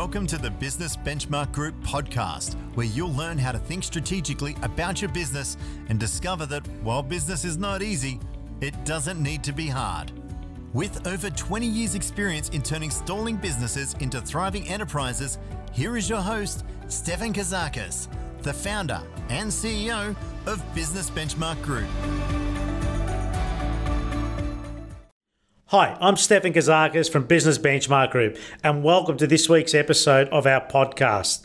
Welcome to the Business Benchmark Group podcast, where you'll learn how to think strategically about your business and discover that while business is not easy, it doesn't need to be hard. With over 20 years' experience in turning stalling businesses into thriving enterprises, here is your host, Stefan Kazakis, the founder and CEO of Business Benchmark Group. Hi, I'm Stefan Kazakis from Business Benchmark Group, and welcome to this week's episode of our podcast.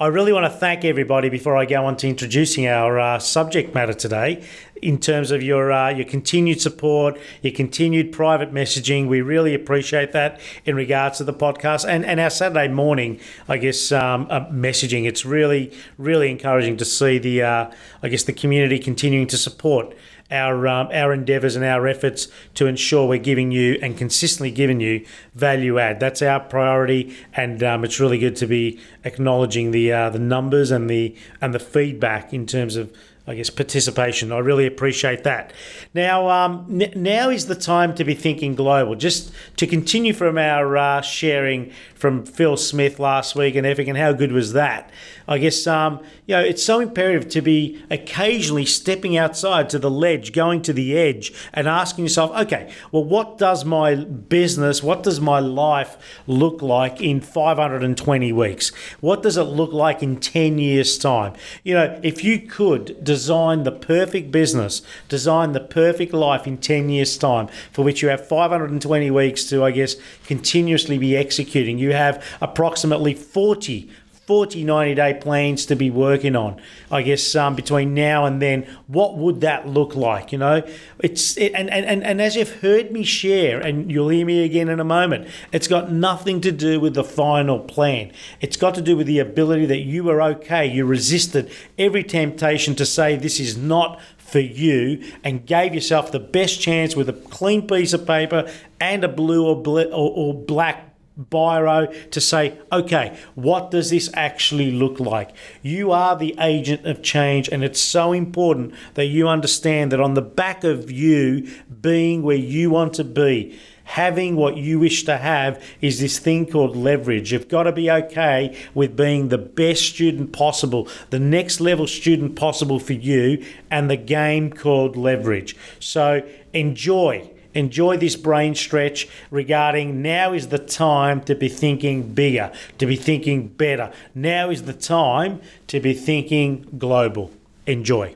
I really want to thank everybody before I go on to introducing our uh, subject matter today. In terms of your uh, your continued support, your continued private messaging, we really appreciate that in regards to the podcast and, and our Saturday morning, I guess, um, uh, messaging. It's really really encouraging to see the uh, I guess the community continuing to support our um, our endeavours and our efforts to ensure we're giving you and consistently giving you value add. That's our priority, and um, it's really good to be acknowledging the uh, the numbers and the and the feedback in terms of I guess, participation. I really appreciate that. Now, um, n- now is the time to be thinking global. Just to continue from our uh, sharing from Phil Smith last week and EFIC, and how good was that? I guess um, you know it's so imperative to be occasionally stepping outside to the ledge, going to the edge, and asking yourself, okay, well, what does my business, what does my life look like in 520 weeks? What does it look like in 10 years' time? You know, if you could design the perfect business, design the perfect life in 10 years' time, for which you have 520 weeks to, I guess, continuously be executing, you have approximately 40 40 90 day plans to be working on. I guess um, between now and then what would that look like you know? It's it, and, and, and as you've heard me share and you'll hear me again in a moment it's got nothing to do with the final plan. It's got to do with the ability that you are okay you resisted every temptation to say this is not for you and gave yourself the best chance with a clean piece of paper and a blue or, or, or black biro to say, okay, what does this actually look like? You are the agent of change, and it's so important that you understand that on the back of you being where you want to be, having what you wish to have is this thing called leverage. You've got to be okay with being the best student possible, the next level student possible for you, and the game called leverage. So enjoy enjoy this brain stretch regarding now is the time to be thinking bigger, to be thinking better. Now is the time to be thinking global. Enjoy.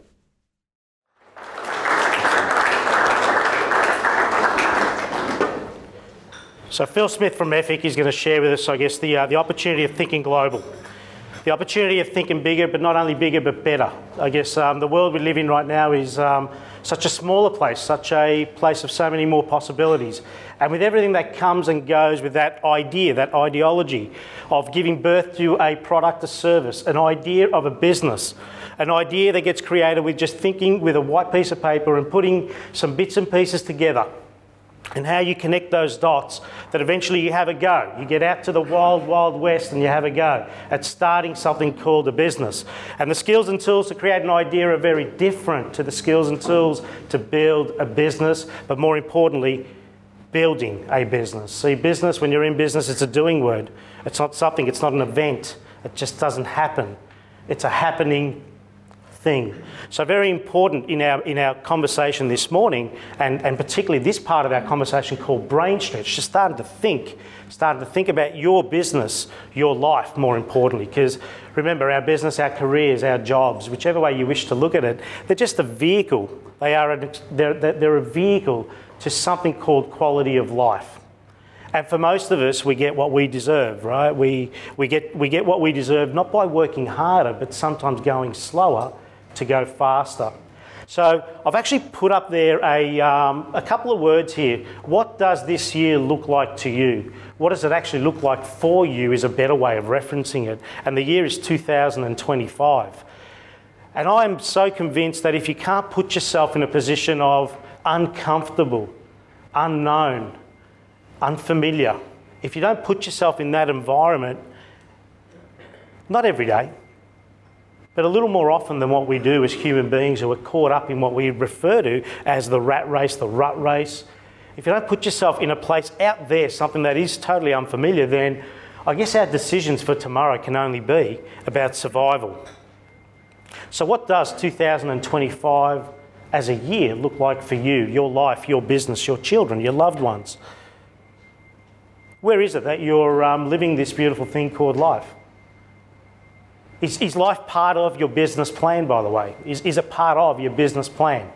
So Phil Smith from EFIC is going to share with us, I guess, the, uh, the opportunity of thinking global. The opportunity of thinking bigger, but not only bigger, but better. I guess um, the world we live in right now is um, such a smaller place, such a place of so many more possibilities. And with everything that comes and goes with that idea, that ideology of giving birth to a product, a service, an idea of a business, an idea that gets created with just thinking with a white piece of paper and putting some bits and pieces together and how you connect those dots that eventually you have a go. You get out to the wild, wild west and you have a go at starting something called a business. And the skills and tools to create an idea are very different to the skills and tools to build a business, but more importantly, building a business. See, business, when you're in business, it's a doing word. It's not something, it's not an event. It just doesn't happen. It's a happening thing. So very important in our in our conversation this morning, and, and particularly this part of our conversation called brain stretch, just starting to think, starting to think about your business, your life more importantly. Because remember, our business, our careers, our jobs, whichever way you wish to look at it, they're just a vehicle. They are a, they're, they're a vehicle to something called quality of life. And for most of us, we get what we deserve, right? We, we, get, we get what we deserve not by working harder, but sometimes going slower to go faster. So I've actually put up there a, um, a couple of words here. What does this year look like to you? What does it actually look like for you is a better way of referencing it. And the year is 2025. And I'm so convinced that if you can't put yourself in a position of uncomfortable, unknown, unfamiliar, if you don't put yourself in that environment, not every day, but a little more often than what we do as human beings who are caught up in what we refer to as the rat race, the rut race, if you don't put yourself in a place out there, something that is totally unfamiliar, then I guess our decisions for tomorrow can only be about survival. So, what does 2025 as a year look like for you, your life, your business, your children, your loved ones? Where is it that you're um, living this beautiful thing called life? Is, is life part of your business plan, by the way? Is, is it part of your business plan?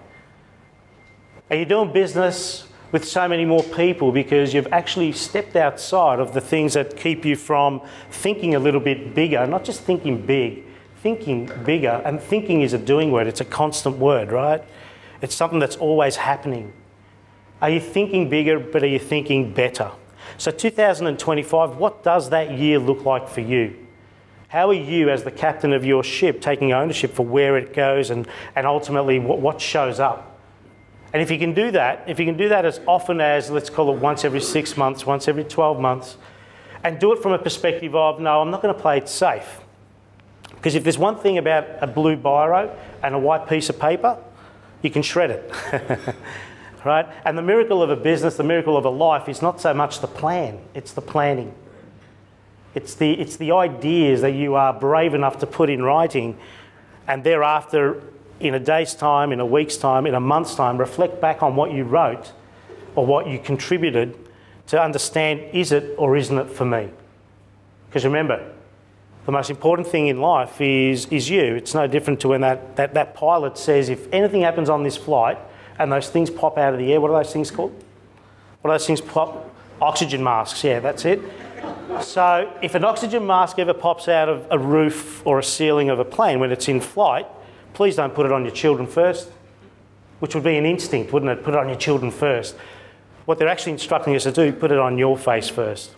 Are you doing business with so many more people because you've actually stepped outside of the things that keep you from thinking a little bit bigger, not just thinking big, thinking bigger. And thinking is a doing word, it's a constant word, right? It's something that's always happening. Are you thinking bigger, but are you thinking better? So, 2025, what does that year look like for you? How are you, as the captain of your ship, taking ownership for where it goes and, and ultimately what, what shows up? And if you can do that, if you can do that as often as, let's call it once every six months, once every 12 months, and do it from a perspective of, no, I'm not going to play it safe. Because if there's one thing about a blue biro and a white piece of paper, you can shred it. right? And the miracle of a business, the miracle of a life is not so much the plan, it's the planning. It's the, it's the ideas that you are brave enough to put in writing and thereafter, in a day's time, in a week's time, in a month's time, reflect back on what you wrote or what you contributed to understand is it or isn't it for me? Because remember, the most important thing in life is, is you. It's no different to when that, that, that pilot says, if anything happens on this flight, and those things pop out of the air. What are those things called? What are those things pop? Oxygen masks, yeah, that's it. So if an oxygen mask ever pops out of a roof or a ceiling of a plane when it's in flight, please don't put it on your children first, which would be an instinct, wouldn't it? Put it on your children first. What they're actually instructing us to do, put it on your face first.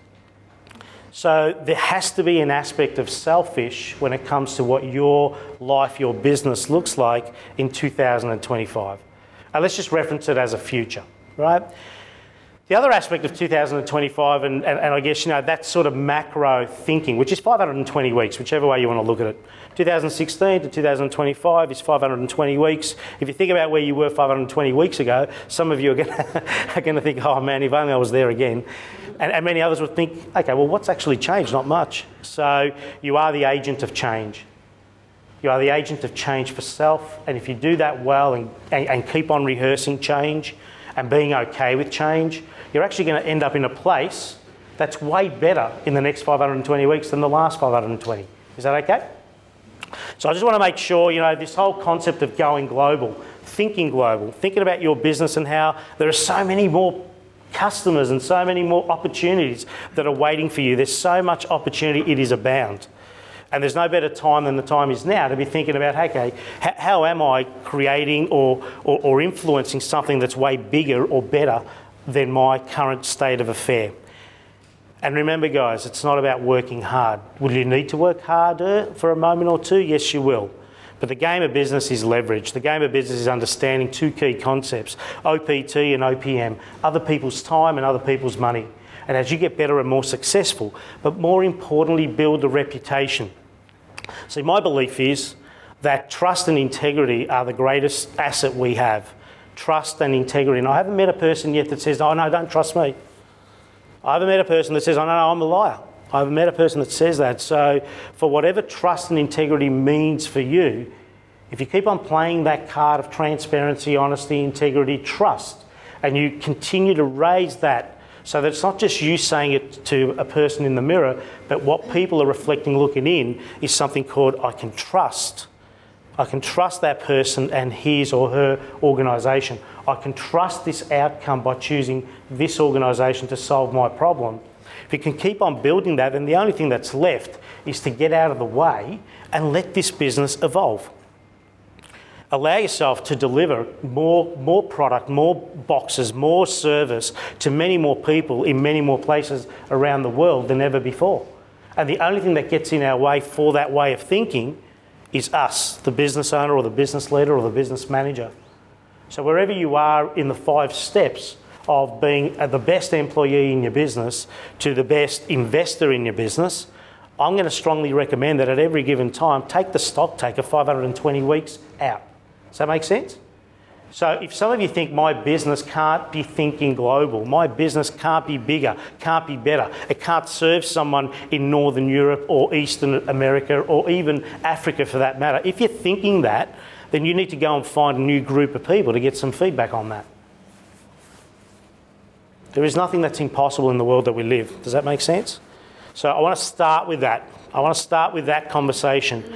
So there has to be an aspect of selfish when it comes to what your life, your business looks like in 2025. And let's just reference it as a future, right? The other aspect of 2025, and, and, and, I guess you know that sort of macro thinking, which is 520 weeks, whichever way you want to look at it. 2016 to 2025 is 520 weeks. If you think about where you were 520 weeks ago, some of you are going to, think, "Oh man, if only I was there again," and, and many others would think, "Okay, well, what's actually changed? Not much." So you are the agent of change. You are the agent of change for self, and if you do that well and, and, and keep on rehearsing change and being okay with change, you're actually going to end up in a place that's way better in the next 520 weeks than the last 520. Is that okay? So I just want to make sure, you know, this whole concept of going global, thinking global, thinking about your business and how there are so many more customers and so many more opportunities that are waiting for you. There's so much opportunity, it is abound. And there's no better time than the time is now to be thinking about, okay, how, am I creating or, or, or influencing something that's way bigger or better than my current state of affair? And remember, guys, it's not about working hard. Will you need to work harder for a moment or two? Yes, you will. But the game of business is leverage. The game of business is understanding two key concepts OPT and OPM other people's time and other people's money. And as you get better and more successful, but more importantly, build a reputation. See, my belief is that trust and integrity are the greatest asset we have. Trust and integrity. And I haven't met a person yet that says, oh, no, don't trust me. I haven't met a person that says, oh, no, no I'm a liar. I haven't met a person that says that. So, for whatever trust and integrity means for you, if you keep on playing that card of transparency, honesty, integrity, trust, and you continue to raise that so that it's not just you saying it to a person in the mirror, but what people are reflecting looking in is something called I can trust. I can trust that person and his or her organisation. I can trust this outcome by choosing this organisation to solve my problem. If you can keep on building that, then the only thing that's left is to get out of the way and let this business evolve allow yourself to deliver more, more product, more boxes, more service to many more people in many more places around the world than ever before. And the only thing that gets in our way for that way of thinking is us, the business owner or the business leader or the business manager. So, wherever you are in the five steps of being the best employee in your business to the best investor in your business, I'm going to strongly recommend that at every given time, take the stock taker 520 weeks out. Does that make sense? So if some of you think my business can't be thinking global, my business can't be bigger, can't be better, it can't serve someone in Northern Europe or Eastern America or even Africa for that matter, if you're thinking that, then you need to go and find a new group of people to get some feedback on that. There is nothing that's impossible in the world that we live. Does that make sense? So I want to start with that. I want to start with that conversation.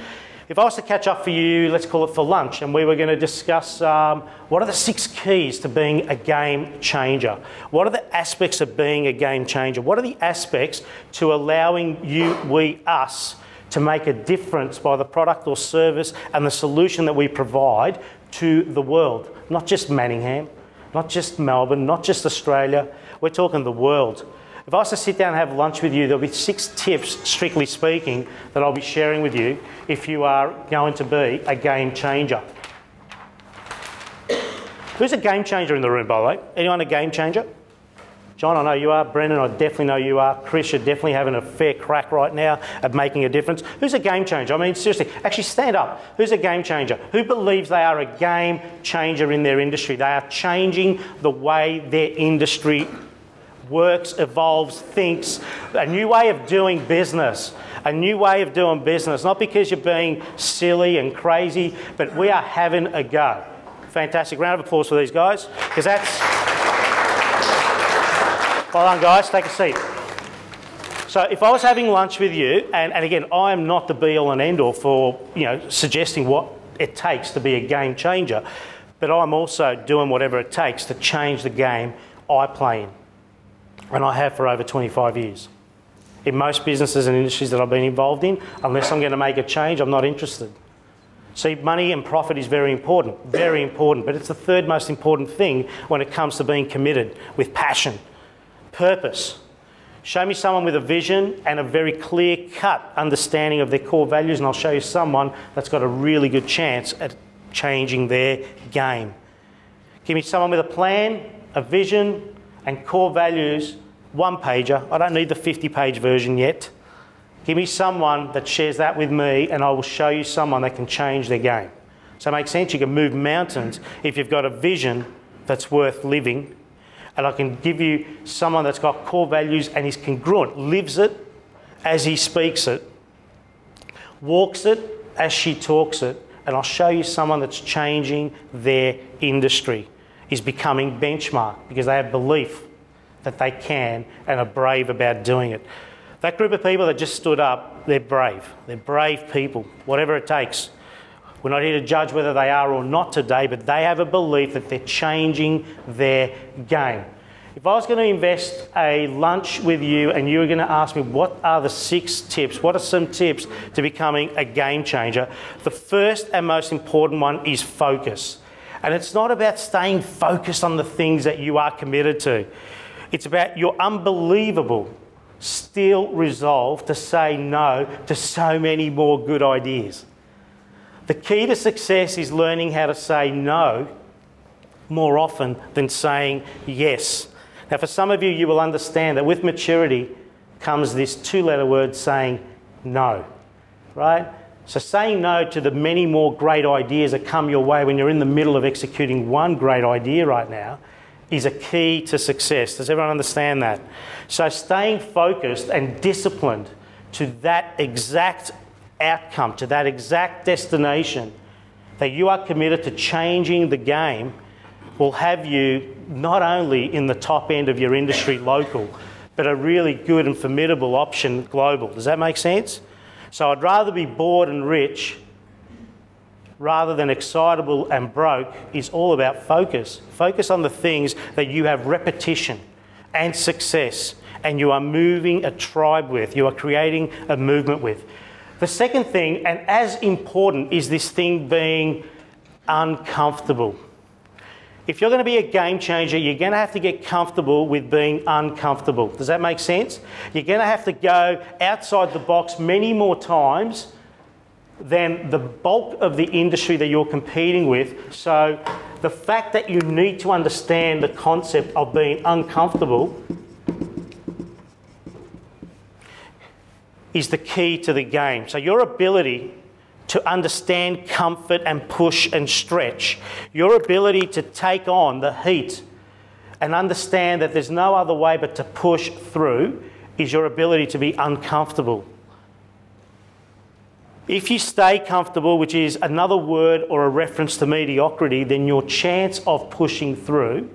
If I was to catch up for you, let's call it for lunch, and we were going to discuss um, what are the six keys to being a game changer? What are the aspects of being a game changer? What are the aspects to allowing you, we, us, to make a difference by the product or service and the solution that we provide to the world? Not just Manningham, not just Melbourne, not just Australia, we're talking the world. If I was to sit down and have lunch with you, there'll be six tips, strictly speaking, that I'll be sharing with you if you are going to be a game changer. Who's a game changer in the room, by the way? Anyone a game changer? John, I know you are. Brendan, I definitely know you are. Chris, you're definitely having a fair crack right now at making a difference. Who's a game changer? I mean, seriously, actually stand up. Who's a game changer? Who believes they are a game changer in their industry? They are changing the way their industry works, evolves, thinks, a new way of doing business. A new way of doing business, not because you're being silly and crazy, but we are having a go. Fantastic. Round of applause for these guys, because that's. Well done, guys. Take a seat. So, if I was having lunch with you, and, and again, I am not the be all and end all for you know suggesting what it takes to be a game changer, but I'm also doing whatever it takes to change the game I play in and I have for over 25 years. In most businesses and industries that I've been involved in, unless I'm going to make a change, I'm not interested. See, money and profit is very important, very important, but it's the third most important thing when it comes to being committed with passion, purpose. Show me someone with a vision and a very clear cut understanding of their core values, and I'll show you someone that's got a really good chance at changing their game. Give me someone with a plan, a vision, and core values one pager. I don't need the 50 page version yet. Give me someone that shares that with me, and I will show you someone that can change their game. So it makes sense. You can move mountains if you've got a vision that's worth living. And I can give you someone that's got core values and is congruent, lives it as he speaks it, walks it as she talks it. And I'll show you someone that's changing their industry, is becoming benchmark because they have belief that they can and are brave about doing it. That group of people that just stood up, they're brave. They're brave people, whatever it takes. We're not here to judge whether they are or not today, but they have a belief that they're changing their game. If I was going to invest a lunch with you and you were going to ask me what are the six tips, what are some tips to becoming a game changer, the first and most important one is focus. And it's not about staying focused on the things that you are committed to. It's about your unbelievable still resolve to say no to so many more good ideas. The key to success is learning how to say no more often than saying yes. Now, for some of you, you will understand that with maturity comes this two letter word saying no, right? So, saying no to the many more great ideas that come your way when you're in the middle of executing one great idea right now is a key to success. Does everyone understand that? So, staying focused and disciplined to that exact outcome, to that exact destination, that you are committed to changing the game, will have you not only in the top end of your industry local, but a really good and formidable option global. Does that make sense? So, I'd rather be bored and rich rather than excitable and broke is all about focus. Focus on the things that you have repetition and success and you are moving a tribe with, you are creating a movement with. The second thing, and as important, is this thing being uncomfortable. If you're going to be a game changer, you're going to have to get comfortable with being uncomfortable. Does that make sense? You're going to have to go outside the box many more times than the bulk of the industry that you're competing with. So, the fact that you need to understand the concept of being uncomfortable is the key to the game. So, your ability to understand comfort and push and stretch, your ability to take on the heat and understand that there's no other way but to push through is your ability to be uncomfortable. If you stay comfortable, which is another word or a reference to mediocrity, then your chance of pushing through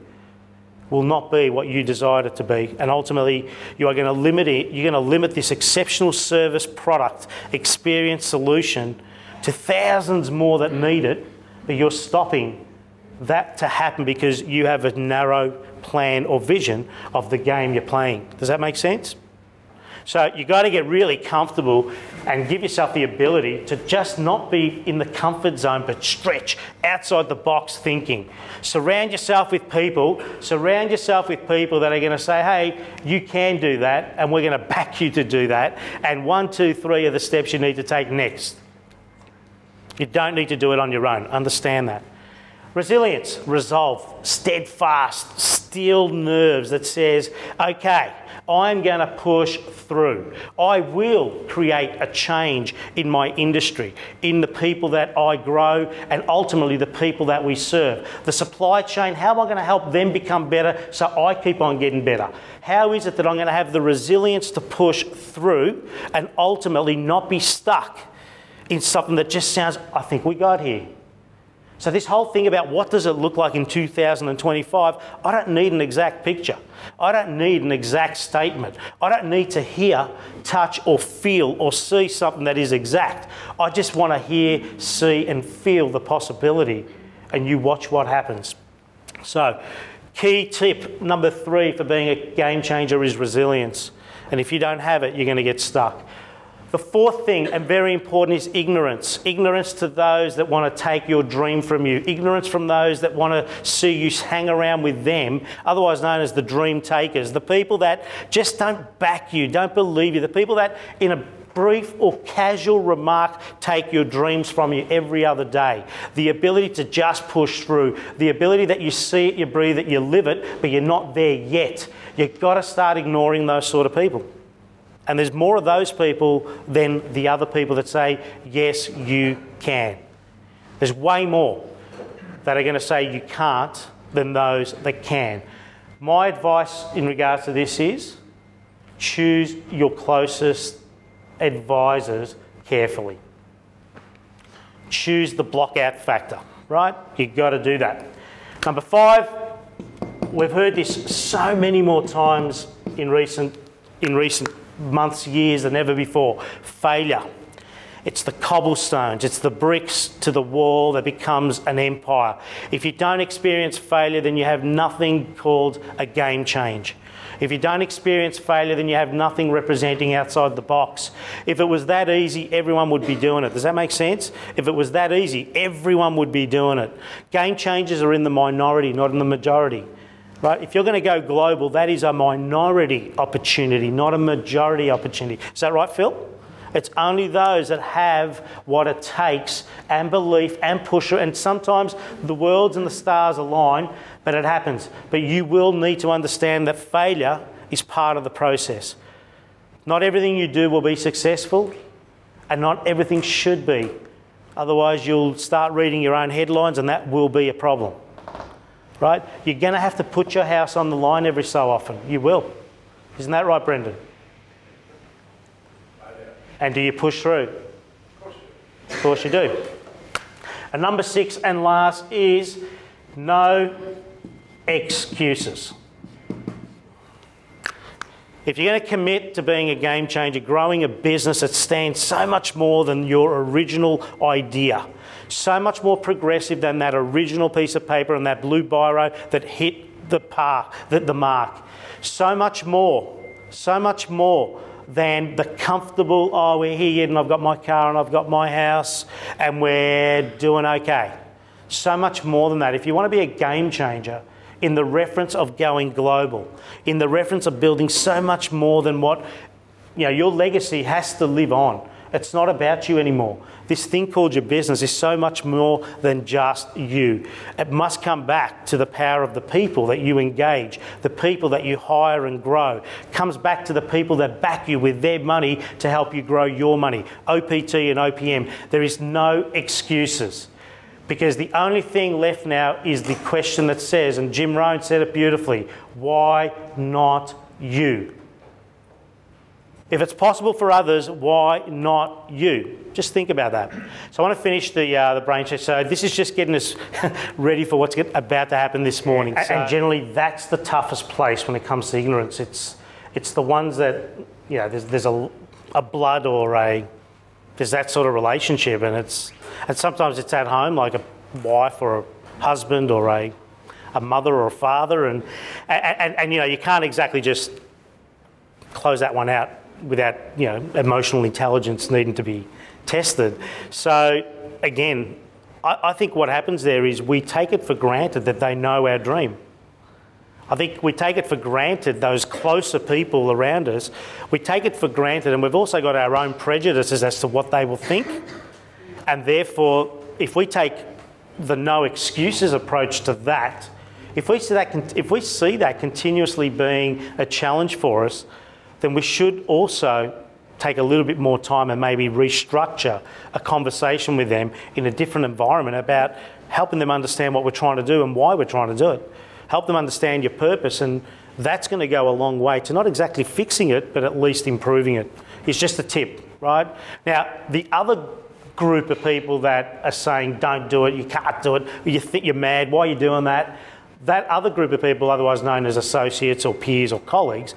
will not be what you desired it to be. And ultimately, you are going to limit it, you're going to limit this exceptional service, product, experience, solution to thousands more that need it, but you're stopping that to happen because you have a narrow plan or vision of the game you're playing. Does that make sense? So you've got to get really comfortable and give yourself the ability to just not be in the comfort zone but stretch outside the box thinking. Surround yourself with people, surround yourself with people that are going to say, hey, you can do that and we're going to back you to do that. And one, two, three are the steps you need to take next. You don't need to do it on your own. Understand that. Resilience, resolve, steadfast, steel nerves that says, okay, I'm going to push through. I will create a change in my industry, in the people that I grow, and ultimately the people that we serve. The supply chain, how am I going to help them become better so I keep on getting better? How is it that I'm going to have the resilience to push through and ultimately not be stuck in something that just sounds, I think we got here? So this whole thing about what does it look like in 2025, I don't need an exact picture. I don't need an exact statement. I don't need to hear, touch or feel or see something that is exact. I just want to hear, see and feel the possibility and you watch what happens. So, key tip number 3 for being a game changer is resilience. And if you don't have it, you're going to get stuck. The fourth thing, and very important, is ignorance. Ignorance to those that want to take your dream from you. Ignorance from those that want to see you hang around with them, otherwise known as the dream takers. The people that just don't back you, don't believe you. The people that, in a brief or casual remark, take your dreams from you every other day. The ability to just push through. The ability that you see it, you breathe it, you live it, but you're not there yet. You've got to start ignoring those sort of people. And there's more of those people than the other people that say, yes, you can. There's way more that are going to say you can't than those that can. My advice in regards to this is choose your closest advisors carefully. Choose the blockout factor, right? You've got to do that. Number five, we've heard this so many more times in recent, in recent months, years than ever before. Failure. It's the cobblestones, it's the bricks to the wall that becomes an empire. If you don't experience failure, then you have nothing called a game change. If you don't experience failure, then you have nothing representing outside the box. If it was that easy, everyone would be doing it. Does that make sense? If it was that easy, everyone would be doing it. Game changers are in the minority, not in the majority. Right? If you're going to go global, that is a minority opportunity, not a majority opportunity. Is that right, Phil? It's only those that have what it takes and belief and push, and sometimes the worlds and the stars align, but it happens. But you will need to understand that failure is part of the process. Not everything you do will be successful, and not everything should be. Otherwise, you'll start reading your own headlines, and that will be a problem right? You're going to have to put your house on the line every so often. You will. Isn't that right, Brendan? And do you push through? Of course you do. And number six and last is no excuses. If you're going to commit to being a game changer, growing a business that stands so much more than your original idea, so much more progressive than that original piece of paper and that blue biro that hit the, par, the, the mark. So much more, so much more than the comfortable, oh, we're here and I've got my car and I've got my house and we're doing okay. So much more than that. If you want to be a game changer, in the reference of going global, in the reference of building so much more than what, you know, your legacy has to live on It's not about you anymore. This thing called your business is so much more than just you. It must come back to the power of the people that you engage, the people that you hire and grow. It comes back to the people that back you with their money to help you grow your money. OPT and OPM. There is no excuses. Because the only thing left now is the question that says, and Jim Rohn said it beautifully why not you? If it's possible for others, why not you? Just think about that. So I want to finish the uh, the brain check. So this is just getting us ready for what's about to happen this morning. So, and generally, that's the toughest place when it comes to ignorance. It's it's the ones that you know there's, there's a, a blood or a there's that sort of relationship, and it's and sometimes it's at home, like a wife or a husband or a a mother or a father, and and, and, and you know you can't exactly just close that one out without you know emotional intelligence needing to be tested. So again, I, I, think what happens there is we take it for granted that they know our dream. I think we take it for granted those closer people around us. We take it for granted, and we've also got our own prejudices as to what they will think. And therefore, if we take the no excuses approach to that, if we see that, if we see that continuously being a challenge for us, then we should also take a little bit more time and maybe restructure a conversation with them in a different environment about helping them understand what we're trying to do and why we're trying to do it. Help them understand your purpose, and that's going to go a long way to not exactly fixing it, but at least improving it. It's just a tip, right? Now, the other group of people that are saying, don't do it, you can't do it, you think you're mad, why are you doing that? That other group of people, otherwise known as associates or peers or colleagues,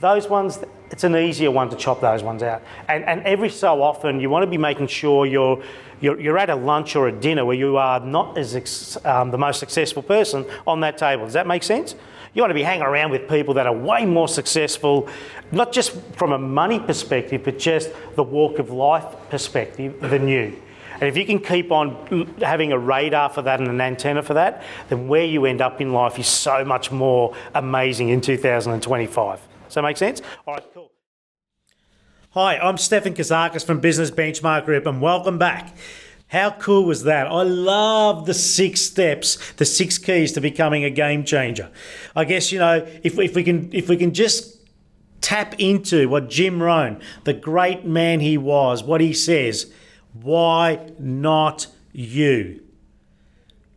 those ones, it's an easier one to chop those ones out. And, and every so often, you want to be making sure you're, you're, you're at a lunch or a dinner where you are not as ex, um, the most successful person on that table. Does that make sense? You want to be hanging around with people that are way more successful, not just from a money perspective, but just the walk of life perspective than you. And if you can keep on having a radar for that and an antenna for that, then where you end up in life is so much more amazing in 2025. Does that make sense? All right, cool. Hi, I'm Stefan Kazakis from Business Benchmark Group, and welcome back. How cool was that? I love the six steps, the six keys to becoming a game changer. I guess you know if, if we can if we can just tap into what Jim Rohn, the great man he was, what he says, why not you?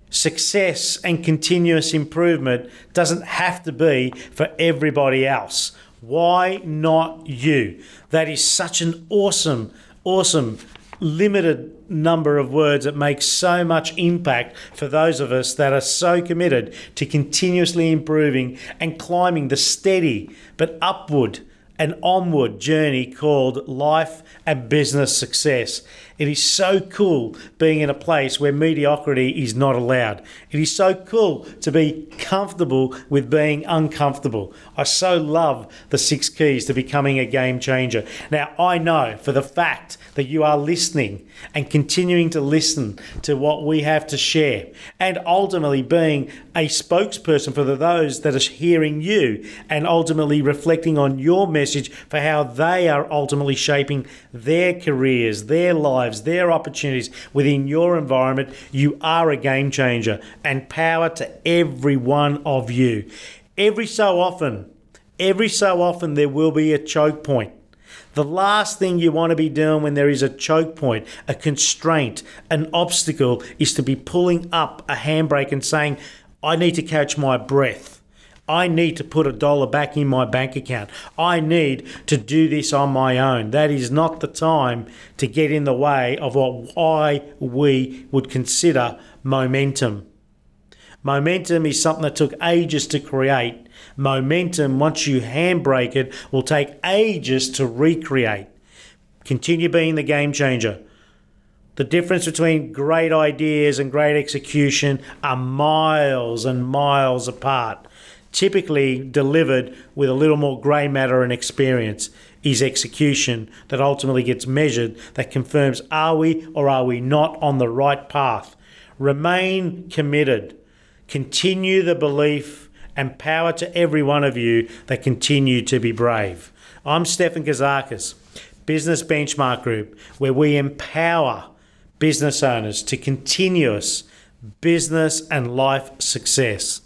Success and continuous improvement doesn't have to be for everybody else. Why not you? That is such an awesome, awesome, limited number of words that make so much impact for those of us that are so committed to continuously improving and climbing the steady but upward and onward journey called life and business success. It is so cool being in a place where mediocrity is not allowed. It is so cool to be comfortable with being uncomfortable. I so love the six keys to becoming a game changer. Now, I know for the fact that you are listening and continuing to listen to what we have to share, and ultimately being a spokesperson for those that are hearing you, and ultimately reflecting on your message for how they are ultimately shaping their careers, their lives, their opportunities within your environment. You are a game changer, and power to every one of you. Every so often, every so often, there will be a choke point the last thing you want to be doing when there is a choke point, a constraint, an obstacle is to be pulling up a handbrake and saying, I need to catch my breath. I need to put a dollar back in my bank account. I need to do this on my own. That is not the time to get in the way of what I we would consider momentum. Momentum is something that took ages to create. Momentum, once you handbrake it, will take ages to recreate. Continue being the game changer. The difference between great ideas and great execution are miles and miles apart. Typically delivered with a little more grey matter and experience is execution that ultimately gets measured that confirms are we or are we not on the right path. Remain committed continue the belief and power to every one of you that continue to be brave. I'm Stefan Kazakis. Business Benchmark Group, where we empower business owners to continuous business and life success.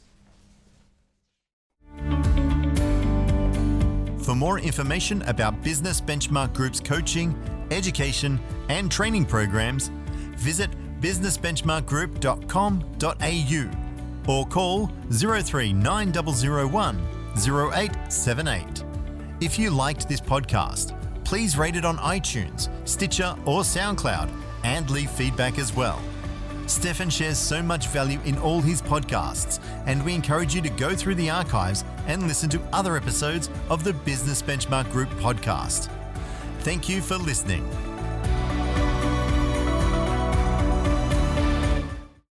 For more information about Business Benchmark Group's coaching, education, and training programs, visit businessbenchmarkgroup.com.au or call 039001 0878. If you liked this podcast, please rate it on iTunes, Stitcher, or SoundCloud and leave feedback as well. Stefan shares so much value in all his podcasts, and we encourage you to go through the archives and listen to other episodes of the Business Benchmark Group podcast. Thank you for listening.